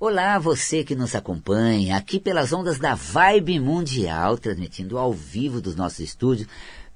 Olá, você que nos acompanha aqui pelas ondas da Vibe Mundial, transmitindo ao vivo dos nossos estúdios,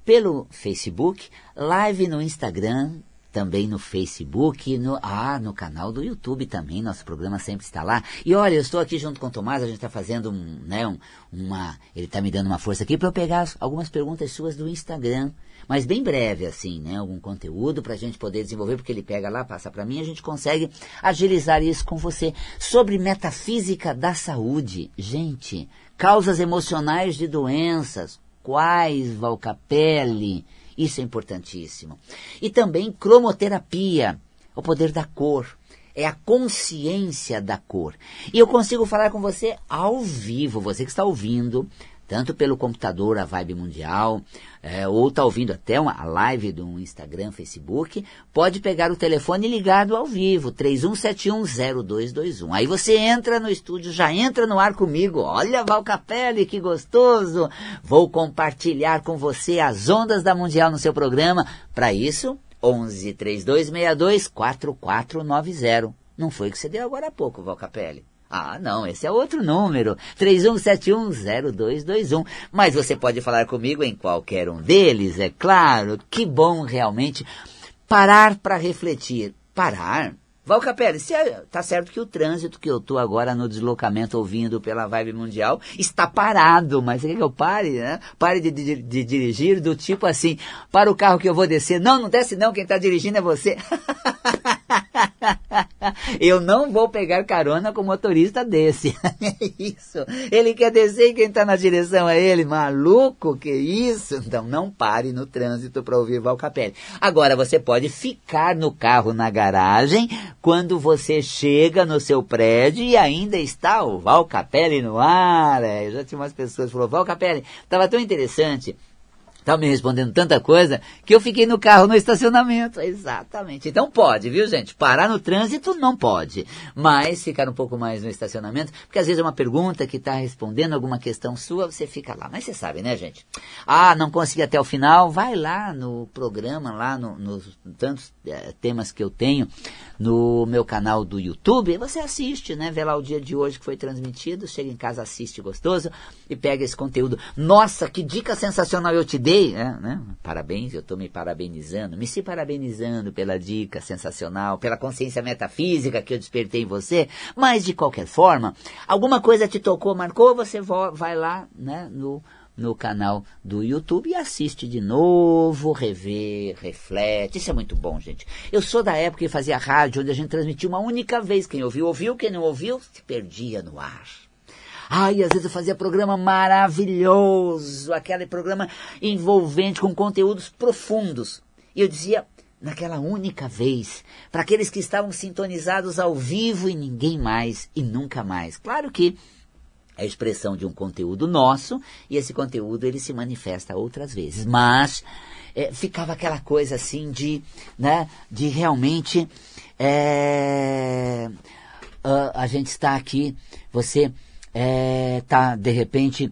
pelo Facebook, live no Instagram, também no Facebook, no, ah, no canal do YouTube também, nosso programa sempre está lá. E olha, eu estou aqui junto com o Tomás, a gente está fazendo um, né, um, uma, ele está me dando uma força aqui para eu pegar algumas perguntas suas do Instagram mas bem breve assim, né? Algum conteúdo para a gente poder desenvolver, porque ele pega lá, passa para mim, a gente consegue agilizar isso com você. Sobre metafísica da saúde, gente, causas emocionais de doenças, quais, Valcapelli? Isso é importantíssimo. E também cromoterapia, o poder da cor. É a consciência da cor. E eu consigo falar com você ao vivo, você que está ouvindo, tanto pelo computador, a Vibe Mundial, é, ou está ouvindo até uma live do Instagram, Facebook, pode pegar o telefone ligado ao vivo, 31710221. Aí você entra no estúdio, já entra no ar comigo. Olha, Val Capelli, que gostoso! Vou compartilhar com você as ondas da Mundial no seu programa. Para isso, 11 3262 4490. Não foi o que você deu agora há pouco, Val Capelli. Ah, não, esse é outro número, 31710221. Mas você pode falar comigo em qualquer um deles, é claro. Que bom realmente parar para refletir. Parar? Val Capelli, é, tá certo que o trânsito que eu tô agora no deslocamento ouvindo pela Vibe Mundial está parado, mas você quer que eu pare, né? Pare de, de, de, dirigir do tipo assim, para o carro que eu vou descer. Não, não desce não, quem está dirigindo é você. Eu não vou pegar carona com motorista desse. isso. Ele quer descer e quem está na direção é ele. Maluco, que isso? Então não pare no trânsito para ouvir Val Capelli. Agora você pode ficar no carro na garagem quando você chega no seu prédio e ainda está o Val Capelli no ar. É, já tinha umas pessoas que falaram, Val Capelli, estava tão interessante Estava me respondendo tanta coisa que eu fiquei no carro no estacionamento. Exatamente. Então pode, viu, gente? Parar no trânsito não pode. Mas ficar um pouco mais no estacionamento, porque às vezes é uma pergunta que está respondendo alguma questão sua, você fica lá. Mas você sabe, né, gente? Ah, não consegui até o final? Vai lá no programa, lá no, nos tantos é, temas que eu tenho no meu canal do YouTube. Você assiste, né? Vê lá o dia de hoje que foi transmitido. Chega em casa, assiste gostoso e pega esse conteúdo. Nossa, que dica sensacional eu te dei Parabéns, é, né? Parabéns, eu estou me parabenizando, me se parabenizando pela dica sensacional, pela consciência metafísica que eu despertei em você, mas de qualquer forma, alguma coisa te tocou, marcou, você vai lá, né, no no canal do YouTube e assiste de novo, revê, reflete. Isso é muito bom, gente. Eu sou da época que fazia rádio, onde a gente transmitia uma única vez. Quem ouviu, ouviu. Quem não ouviu, se perdia no ar. Ai, às vezes eu fazia programa maravilhoso, aquele programa envolvente com conteúdos profundos. E eu dizia, naquela única vez, para aqueles que estavam sintonizados ao vivo e ninguém mais e nunca mais. Claro que é a expressão de um conteúdo nosso e esse conteúdo ele se manifesta outras vezes, mas é, ficava aquela coisa assim de, né, de realmente é, a gente está aqui, você é, de repente,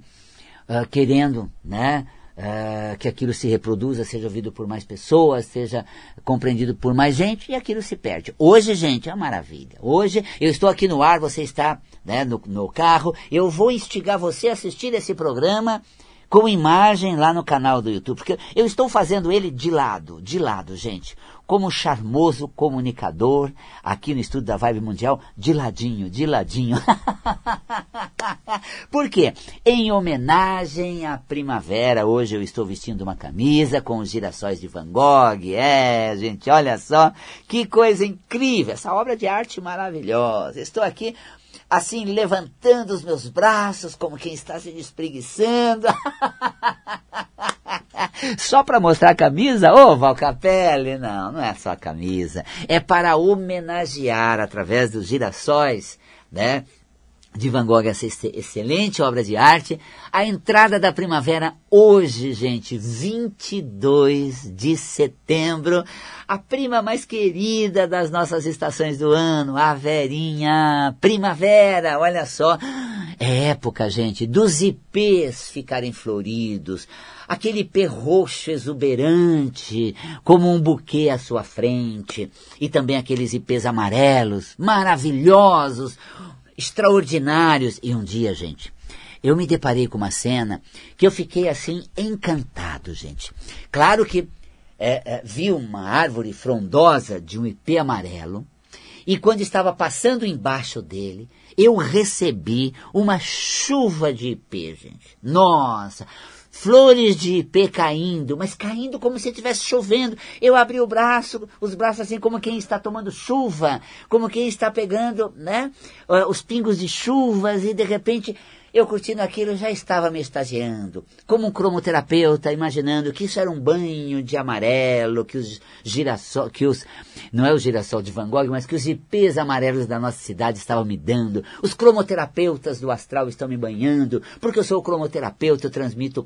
uh, querendo né, uh, que aquilo se reproduza, seja ouvido por mais pessoas, seja compreendido por mais gente, e aquilo se perde. Hoje, gente, é uma maravilha. Hoje, eu estou aqui no ar, você está né, no, no carro, eu vou instigar você a assistir esse programa com imagem lá no canal do YouTube, porque eu estou fazendo ele de lado, de lado, gente como charmoso comunicador aqui no estúdio da Vibe Mundial, de ladinho, de ladinho. Por quê? Em homenagem à primavera, hoje eu estou vestindo uma camisa com os girassóis de Van Gogh. É, gente, olha só, que coisa incrível, essa obra de arte maravilhosa. Estou aqui assim, levantando os meus braços, como quem está se despreguiçando. só para mostrar a camisa? Ô, oh, Valcapelli, não, não é só a camisa. É para homenagear, através dos girassóis, né? De Van Gogh, essa excelente obra de arte. A entrada da primavera hoje, gente, 22 de setembro. A prima mais querida das nossas estações do ano, a Verinha. Primavera, olha só. É época, gente, dos ipês ficarem floridos. Aquele ipê roxo exuberante, como um buquê à sua frente. E também aqueles ipês amarelos, maravilhosos extraordinários. E um dia, gente, eu me deparei com uma cena que eu fiquei assim encantado, gente. Claro que é, é, vi uma árvore frondosa de um ipê amarelo e quando estava passando embaixo dele, eu recebi uma chuva de ipê, gente. Nossa! Flores de ipê caindo, mas caindo como se estivesse chovendo. Eu abri o braço, os braços assim como quem está tomando chuva, como quem está pegando, né, os pingos de chuvas e de repente eu curtindo aquilo já estava me estagiando, como um cromoterapeuta, imaginando que isso era um banho de amarelo, que os girassol, que os, não é o girassol de Van Gogh, mas que os ipês amarelos da nossa cidade estavam me dando. Os cromoterapeutas do astral estão me banhando, porque eu sou cromoterapeuta, eu transmito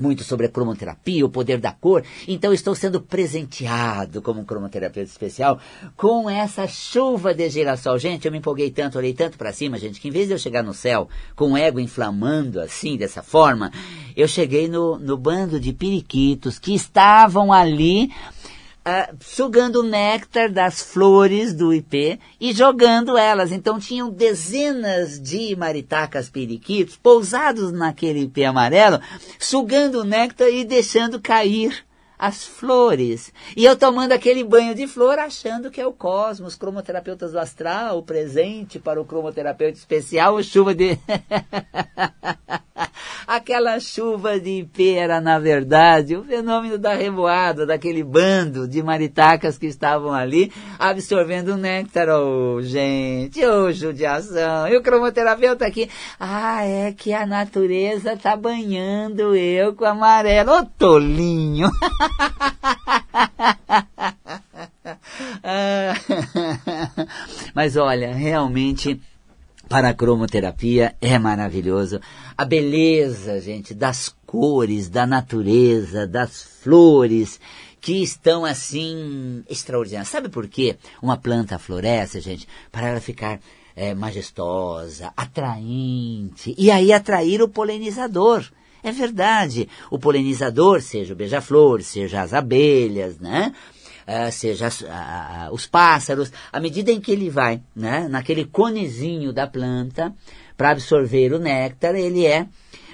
muito sobre a cromoterapia, o poder da cor. Então estou sendo presenteado como um cromoterapeuta especial com essa chuva de girassol. Gente, eu me empolguei tanto, olhei tanto para cima, gente, que em vez de eu chegar no céu com o ego inflamando assim, dessa forma, eu cheguei no, no bando de periquitos que estavam ali uh, sugando o néctar das flores do ipê e jogando elas. Então tinham dezenas de maritacas periquitos pousados naquele ipê amarelo, sugando o néctar e deixando cair as flores. E eu tomando aquele banho de flor, achando que é o cosmos, cromoterapeutas do astral, o presente para o cromoterapeuta especial, chuva de. Aquela chuva de pera, na verdade, o fenômeno da revoada, daquele bando de maritacas que estavam ali absorvendo o néctar. Oh, gente, oh, judiação. E o cromoterapeuta aqui, ah, é que a natureza tá banhando eu com amarelo. Ô, oh, tolinho! Mas olha, realmente para a cromoterapia é maravilhoso. A beleza, gente, das cores, da natureza, das flores, que estão assim extraordinárias. Sabe por quê? Uma planta floresce, gente, para ela ficar é, majestosa, atraente, e aí atrair o polinizador. É verdade. O polinizador, seja o beija-flor, seja as abelhas, né? Uh, seja os pássaros, à medida em que ele vai né, naquele conezinho da planta para absorver o néctar, ele é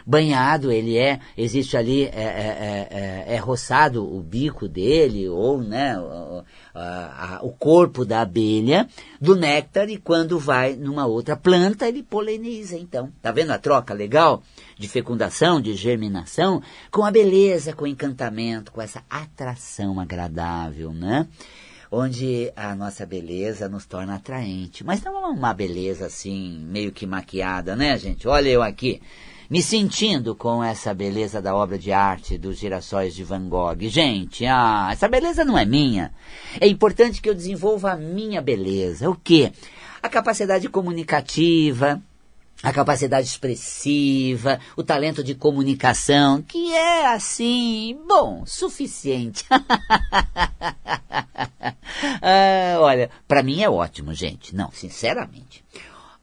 banhado, ele é, existe ali, é, é, é, é roçado o bico dele, ou né, o, a, a, o corpo da abelha, do néctar, e quando vai numa outra planta, ele poliniza, então. Tá vendo a troca legal? De fecundação, de germinação, com a beleza, com o encantamento, com essa atração agradável, né? onde a nossa beleza nos torna atraente. Mas não é uma beleza assim, meio que maquiada, né, gente? Olha eu aqui, me sentindo com essa beleza da obra de arte dos girassóis de Van Gogh. Gente, ah, essa beleza não é minha. É importante que eu desenvolva a minha beleza. O quê? A capacidade comunicativa, a capacidade expressiva, o talento de comunicação, que é assim, bom, suficiente. ah, olha, para mim é ótimo, gente. Não, sinceramente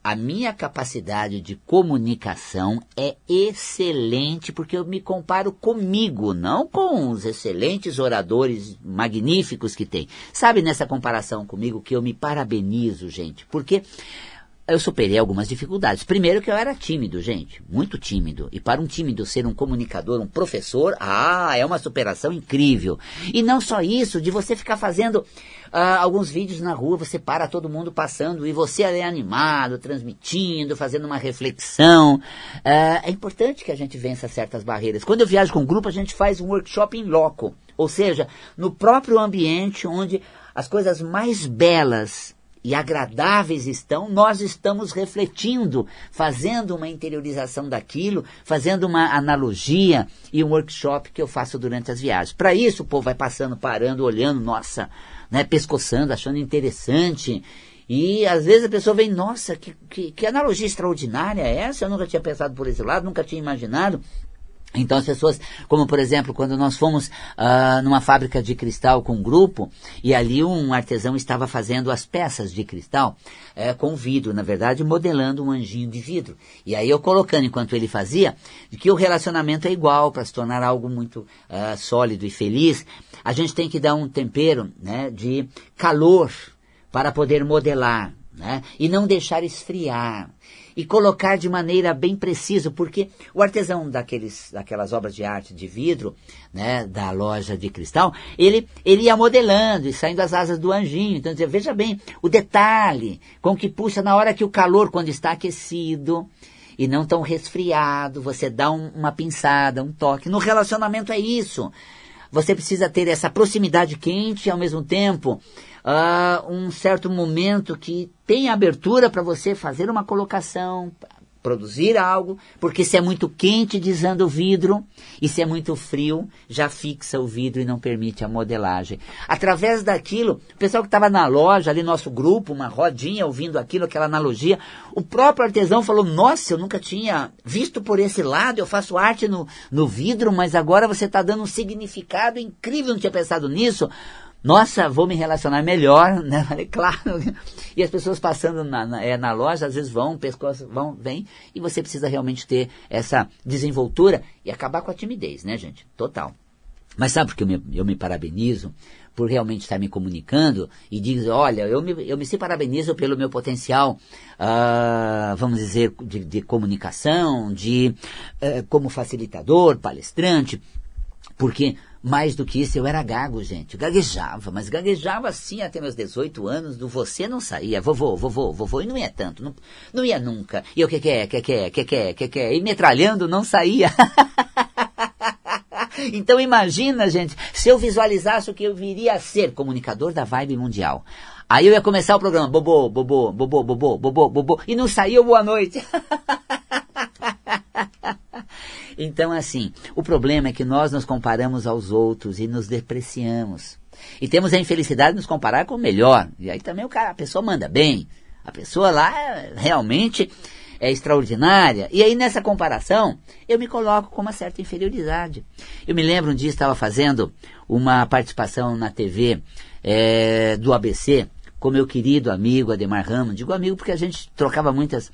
a minha capacidade de comunicação é excelente porque eu me comparo comigo, não com os excelentes oradores magníficos que tem. Sabe nessa comparação comigo que eu me parabenizo, gente, porque eu superei algumas dificuldades. Primeiro que eu era tímido, gente, muito tímido. E para um tímido ser um comunicador, um professor, ah, é uma superação incrível. E não só isso, de você ficar fazendo ah, alguns vídeos na rua, você para todo mundo passando e você é animado, transmitindo, fazendo uma reflexão. Ah, é importante que a gente vença certas barreiras. Quando eu viajo com um grupo, a gente faz um workshop em loco. Ou seja, no próprio ambiente onde as coisas mais belas e agradáveis estão, nós estamos refletindo, fazendo uma interiorização daquilo, fazendo uma analogia e um workshop que eu faço durante as viagens. Para isso, o povo vai passando, parando, olhando, nossa, né, pescoçando, achando interessante. E às vezes a pessoa vem, nossa, que, que, que analogia extraordinária é essa? Eu nunca tinha pensado por esse lado, nunca tinha imaginado. Então as pessoas, como por exemplo, quando nós fomos uh, numa fábrica de cristal com um grupo, e ali um artesão estava fazendo as peças de cristal é, com vidro, na verdade, modelando um anjinho de vidro. E aí eu colocando, enquanto ele fazia, que o relacionamento é igual para se tornar algo muito uh, sólido e feliz, a gente tem que dar um tempero né, de calor para poder modelar né? E não deixar esfriar e colocar de maneira bem precisa, porque o artesão daqueles, daquelas obras de arte de vidro, né, da loja de cristal, ele, ele ia modelando e saindo as asas do anjinho. Então, veja bem, o detalhe com que puxa na hora que o calor, quando está aquecido, e não tão resfriado, você dá um, uma pinçada, um toque. No relacionamento é isso. Você precisa ter essa proximidade quente e ao mesmo tempo uh, um certo momento que tem abertura para você fazer uma colocação, produzir algo, porque se é muito quente desanda o vidro e se é muito frio já fixa o vidro e não permite a modelagem. Através daquilo, o pessoal que estava na loja, ali nosso grupo, uma rodinha ouvindo aquilo, aquela analogia, o próprio artesão falou, nossa, eu nunca tinha visto por esse lado, eu faço arte no, no vidro, mas agora você está dando um significado incrível, não tinha pensado nisso nossa, vou me relacionar melhor, né? Falei, claro. E as pessoas passando na, na, é, na loja, às vezes vão, pescoço, vão, vêm, e você precisa realmente ter essa desenvoltura e acabar com a timidez, né, gente? Total. Mas sabe por que eu me, eu me parabenizo? Por realmente estar me comunicando e dizer, olha, eu me, eu me se parabenizo pelo meu potencial, uh, vamos dizer, de, de comunicação, de uh, como facilitador, palestrante, porque mais do que isso, eu era gago, gente. gaguejava, mas gaguejava assim até meus 18 anos. Do você não saía. Vovô, vovô, vovô. E não ia tanto. Não, não ia nunca. E eu, que que é, que que é, que que é, que que é. E metralhando, não saía. então imagina, gente, se eu visualizasse o que eu viria a ser comunicador da vibe mundial. Aí eu ia começar o programa, bobô, bobô, bobô, bobô, bobô, bobô, e não saiu boa noite. Então, assim, o problema é que nós nos comparamos aos outros e nos depreciamos. E temos a infelicidade de nos comparar com o melhor. E aí também o cara, a pessoa manda bem. A pessoa lá realmente é extraordinária. E aí nessa comparação, eu me coloco com uma certa inferioridade. Eu me lembro um dia estava fazendo uma participação na TV é, do ABC com meu querido amigo Ademar Ramos. Digo amigo porque a gente trocava muitas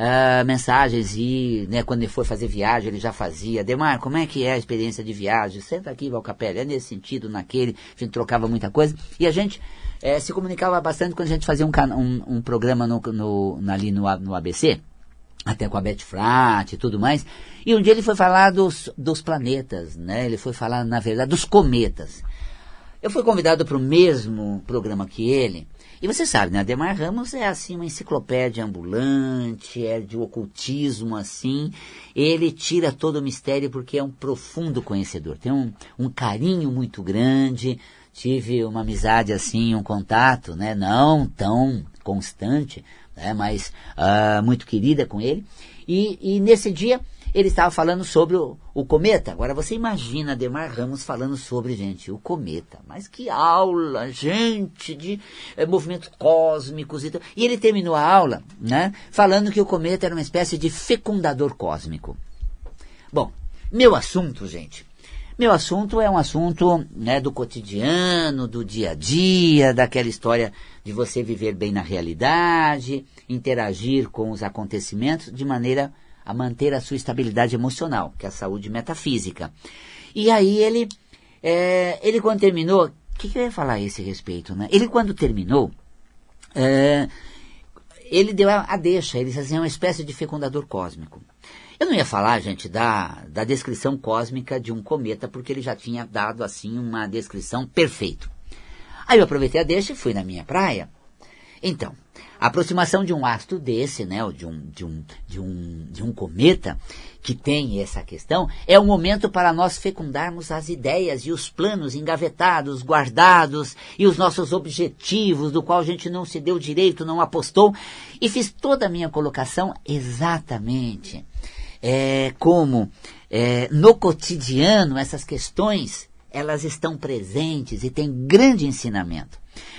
uh, mensagens e né, quando ele for fazer viagem ele já fazia. Demar, como é que é a experiência de viagem? Senta aqui, Valcapelli. É nesse sentido, naquele. A gente trocava muita coisa. E a gente é, se comunicava bastante quando a gente fazia um, um, um programa no, no, ali no, no ABC até com a Beth Frat e tudo mais. E um dia ele foi falar dos, dos planetas, né? Ele foi falar, na verdade, dos cometas. Eu fui convidado para o mesmo programa que ele, e você sabe, né? Ademar Ramos é assim uma enciclopédia ambulante, é de ocultismo assim. Ele tira todo o mistério porque é um profundo conhecedor, tem um, um carinho muito grande. Tive uma amizade assim, um contato, né? Não tão constante, né? mas uh, muito querida com ele. E, e nesse dia ele estava falando sobre o, o, cometa. Agora você imagina Demar Ramos falando sobre, gente, o cometa. Mas que aula, gente, de é, movimentos cósmicos e tal. E ele terminou a aula, né, falando que o cometa era uma espécie de fecundador cósmico. Bom, meu assunto, gente. Meu assunto é um assunto né, do cotidiano, do dia a dia, daquela história de você viver bem na realidade, interagir com os acontecimentos de maneira a manter a sua estabilidade emocional, que é a saúde metafísica. E aí ele, é, ele quando terminou, o que, que, eu ia falar a esse respeito, né? Ele quando terminou, é, ele deu a, a, deixa, ele disse assim, é uma espécie de fecundador cósmico. Eu não ia falar, gente, da, da descrição cósmica de um cometa, porque ele já tinha dado, assim, uma descrição perfeita. Aí eu aproveitei a deixa e fui na minha praia. Então, a aproximação de um astro desse, né, ou de um, de um, de um, de um cometa, que tem essa questão, é o momento para nós fecundarmos as ideias e os planos engavetados, guardados, e os nossos objetivos, do qual a gente não se deu direito, não apostou, e fiz toda a minha colocação exatamente é, como é, no cotidiano essas questões elas estão presentes e têm grande ensinamento.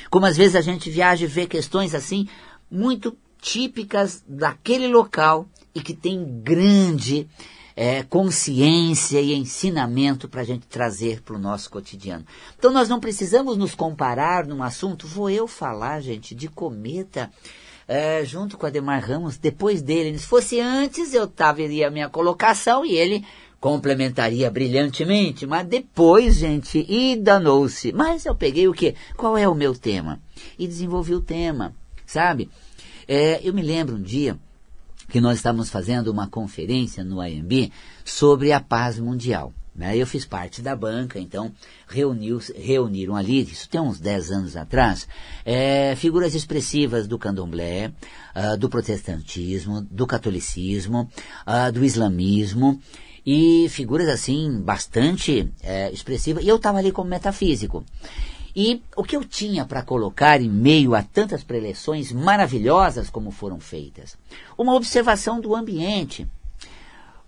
Como às vezes a gente viaja e vê questões assim muito típicas daquele local e que tem grande é, consciência e ensinamento para a gente trazer para o nosso cotidiano. Então nós não precisamos nos comparar num assunto. Vou eu falar, gente, de cometa. É, junto com Ademar Ramos, depois dele. Se fosse antes, eu teria a minha colocação e ele complementaria brilhantemente, mas depois, gente, e danou-se. Mas eu peguei o quê? Qual é o meu tema? E desenvolvi o tema sabe? É, eu me lembro um dia que nós estávamos fazendo uma conferência no IMB sobre a paz mundial. Né? Eu fiz parte da banca, então reuniu, reuniram ali, isso tem uns 10 anos atrás, é, figuras expressivas do candomblé, uh, do protestantismo, do catolicismo, uh, do islamismo, e figuras assim bastante é, expressivas. E eu estava ali como metafísico. E o que eu tinha para colocar em meio a tantas preleções maravilhosas como foram feitas? Uma observação do ambiente.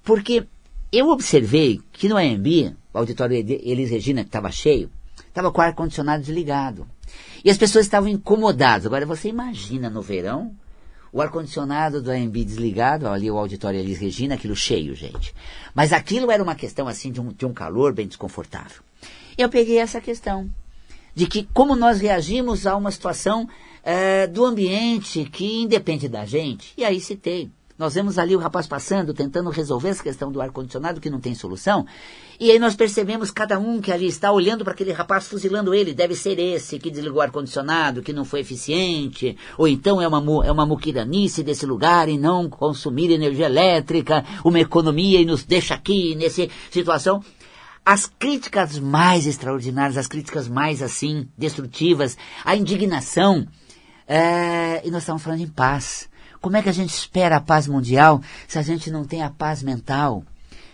Porque eu observei que no AMB, o auditório Elis Regina, que estava cheio, estava com o ar-condicionado desligado. E as pessoas estavam incomodadas. Agora você imagina no verão, o ar-condicionado do AMB desligado, ali o auditório Elis Regina, aquilo cheio, gente. Mas aquilo era uma questão assim de um, de um calor bem desconfortável. Eu peguei essa questão de que como nós reagimos a uma situação é, do ambiente que independe da gente. E aí citei. Nós vemos ali o rapaz passando, tentando resolver essa questão do ar-condicionado que não tem solução. E aí nós percebemos cada um que ali está olhando para aquele rapaz, fuzilando ele. Deve ser esse que desligou o ar-condicionado, que não foi eficiente. Ou então é uma, é uma muquiranice desse lugar e não consumir energia elétrica, uma economia e nos deixa aqui nessa situação. As críticas mais extraordinárias, as críticas mais assim, destrutivas, a indignação. É, e nós estamos falando em paz. Como é que a gente espera a paz mundial se a gente não tem a paz mental?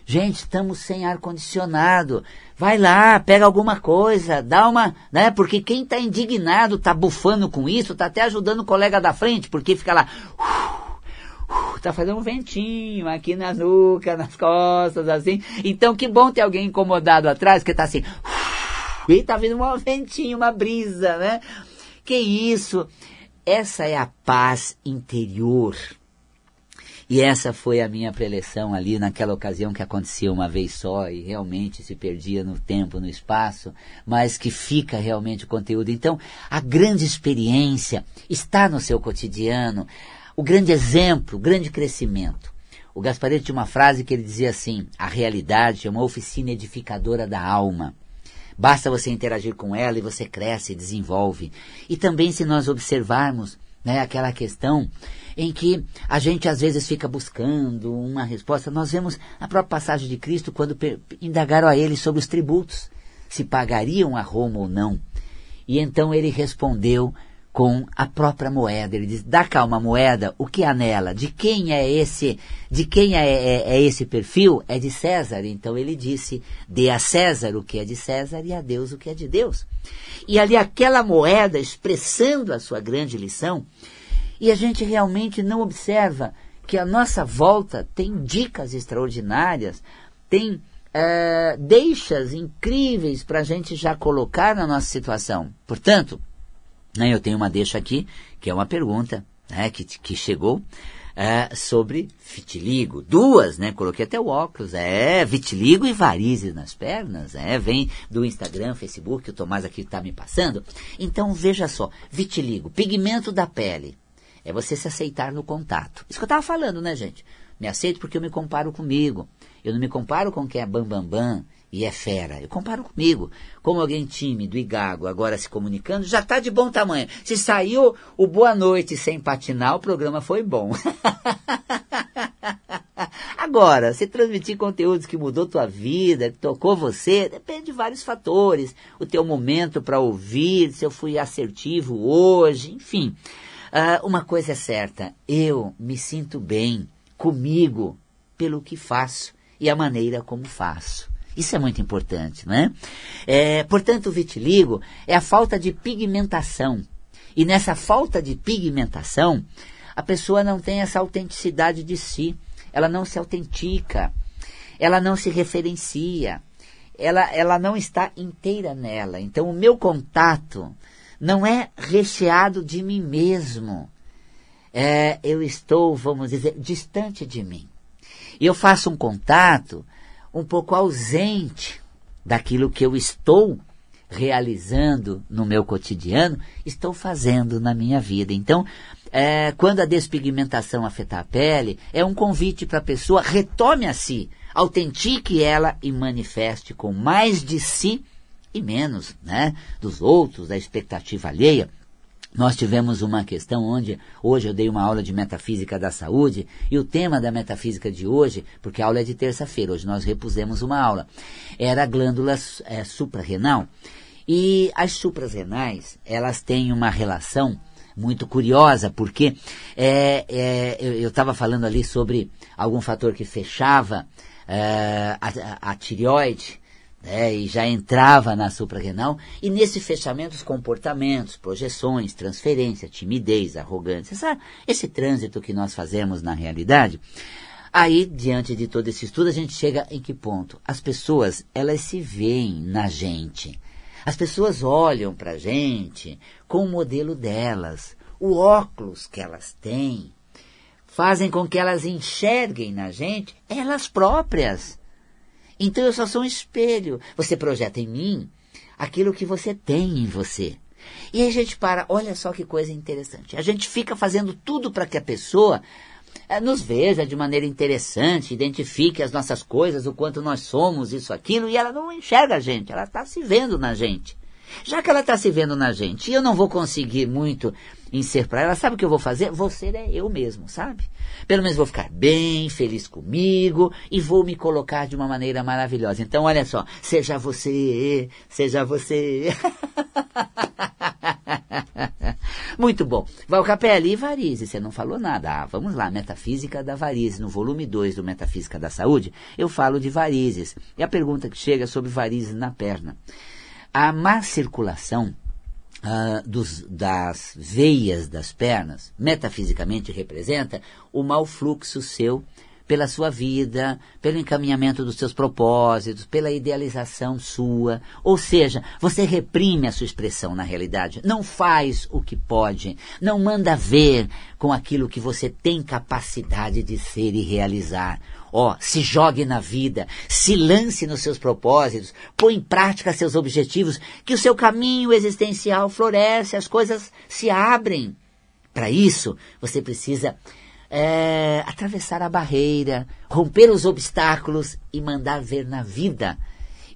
Gente, estamos sem ar-condicionado. Vai lá, pega alguma coisa, dá uma. Né? Porque quem está indignado, está bufando com isso, está até ajudando o colega da frente, porque fica lá. Uh, tá fazendo um ventinho aqui na nuca, nas costas, assim. Então, que bom ter alguém incomodado atrás, que tá assim, e tá vindo um ventinho, uma brisa, né? Que isso? Essa é a paz interior. E essa foi a minha preleção ali naquela ocasião que acontecia uma vez só e realmente se perdia no tempo, no espaço, mas que fica realmente o conteúdo. Então, a grande experiência está no seu cotidiano o grande exemplo, o grande crescimento. O Gaspareto tinha uma frase que ele dizia assim: a realidade é uma oficina edificadora da alma. Basta você interagir com ela e você cresce, desenvolve. E também se nós observarmos né, aquela questão em que a gente às vezes fica buscando uma resposta, nós vemos a própria passagem de Cristo quando indagaram a ele sobre os tributos, se pagariam a Roma ou não. E então ele respondeu com a própria moeda. Ele diz: dá cá uma moeda, o que há nela? De quem é esse? De quem é, é, é, esse perfil? É de César. Então ele disse: dê a César o que é de César e a Deus o que é de Deus. E ali aquela moeda expressando a sua grande lição, e a gente realmente não observa que a nossa volta tem dicas extraordinárias, tem é, deixas incríveis para a gente já colocar na nossa situação. Portanto, eu tenho uma deixa aqui, que é uma pergunta né, que, que chegou é, sobre vitiligo. Duas, né? Coloquei até o óculos. É, vitiligo e varizes nas pernas. É, vem do Instagram, Facebook, o Tomás aqui está me passando. Então, veja só. Vitiligo, pigmento da pele. É você se aceitar no contato. Isso que eu estava falando, né, gente? Me aceito porque eu me comparo comigo. Eu não me comparo com quem é bambambam. Bam, bam, e é fera. Eu comparo comigo. Como alguém tímido e gago agora se comunicando, já está de bom tamanho. Se saiu o boa noite sem patinar, o programa foi bom. Agora, se transmitir conteúdos que mudou tua vida, que tocou você, depende de vários fatores. O teu momento para ouvir, se eu fui assertivo hoje, enfim. Uh, uma coisa é certa, eu me sinto bem comigo pelo que faço e a maneira como faço. Isso é muito importante, né? É, portanto, o vitiligo é a falta de pigmentação. E nessa falta de pigmentação, a pessoa não tem essa autenticidade de si. Ela não se autentica. Ela não se referencia. Ela, ela não está inteira nela. Então, o meu contato não é recheado de mim mesmo. É, eu estou, vamos dizer, distante de mim. E eu faço um contato um pouco ausente daquilo que eu estou realizando no meu cotidiano, estou fazendo na minha vida. Então, é, quando a despigmentação afetar a pele, é um convite para a pessoa retome a si, autentique ela e manifeste com mais de si e menos né, dos outros, da expectativa alheia, nós tivemos uma questão onde hoje eu dei uma aula de metafísica da saúde e o tema da metafísica de hoje, porque a aula é de terça-feira, hoje nós repusemos uma aula, era a glândula é, suprarrenal. E as suprarrenais, elas têm uma relação muito curiosa, porque é, é, eu estava falando ali sobre algum fator que fechava é, a, a, tireoide, né, e já entrava na suprarrenal, e nesse fechamento os comportamentos, projeções, transferência, timidez, arrogância, essa, esse trânsito que nós fazemos na realidade, aí, diante de todo esse estudo, a gente chega em que ponto? As pessoas, elas se veem na gente. As pessoas olham para a gente com o modelo delas, o óculos que elas têm, fazem com que elas enxerguem na gente elas próprias. Então eu só sou um espelho. Você projeta em mim aquilo que você tem em você. E aí a gente para, olha só que coisa interessante. A gente fica fazendo tudo para que a pessoa é, nos veja de maneira interessante, identifique as nossas coisas, o quanto nós somos, isso, aquilo, e ela não enxerga a gente, ela está se vendo na gente. Já que ela está se vendo na gente e eu não vou conseguir muito em ser para ela, sabe o que eu vou fazer? Vou ser é eu mesmo, sabe? Pelo menos vou ficar bem, feliz comigo e vou me colocar de uma maneira maravilhosa. Então, olha só, seja você, seja você. Muito bom. Valcapelli e varizes, você não falou nada. Ah, vamos lá, Metafísica da Varize. No volume 2 do Metafísica da Saúde, eu falo de varizes. E a pergunta que chega é sobre varizes na perna. A má circulação uh, dos, das veias das pernas, metafisicamente representa o mau fluxo seu pela sua vida, pelo encaminhamento dos seus propósitos, pela idealização sua. Ou seja, você reprime a sua expressão na realidade, não faz o que pode, não manda ver com aquilo que você tem capacidade de ser e realizar. Ó, se jogue na vida, se lance nos seus propósitos, põe em prática seus objetivos, que o seu caminho existencial floresce, as coisas se abrem. Para isso, você precisa é, atravessar a barreira, romper os obstáculos e mandar ver na vida.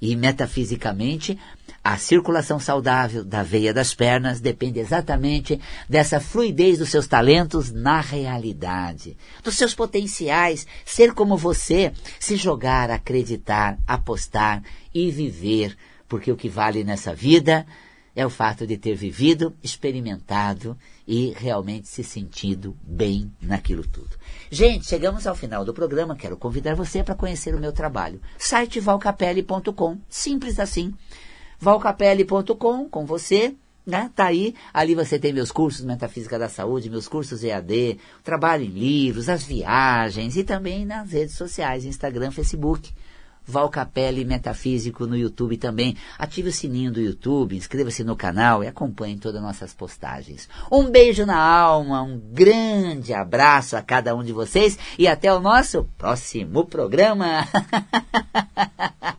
E metafisicamente, a circulação saudável da veia das pernas depende exatamente dessa fluidez dos seus talentos na realidade, dos seus potenciais, ser como você, se jogar, acreditar, apostar e viver, porque o que vale nessa vida é o fato de ter vivido, experimentado e realmente se sentido bem naquilo tudo. Gente, chegamos ao final do programa. Quero convidar você para conhecer o meu trabalho. Site valcapelli.com. Simples assim. valcapelli.com com você. Né? Tá aí, ali você tem meus cursos Metafísica da Saúde, meus cursos EAD, trabalho em livros, as viagens e também nas redes sociais, Instagram, Facebook. Valcapelli Metafísico no YouTube também. Ative o sininho do YouTube, inscreva-se no canal e acompanhe todas as nossas postagens. Um beijo na alma, um grande abraço a cada um de vocês e até o nosso próximo programa.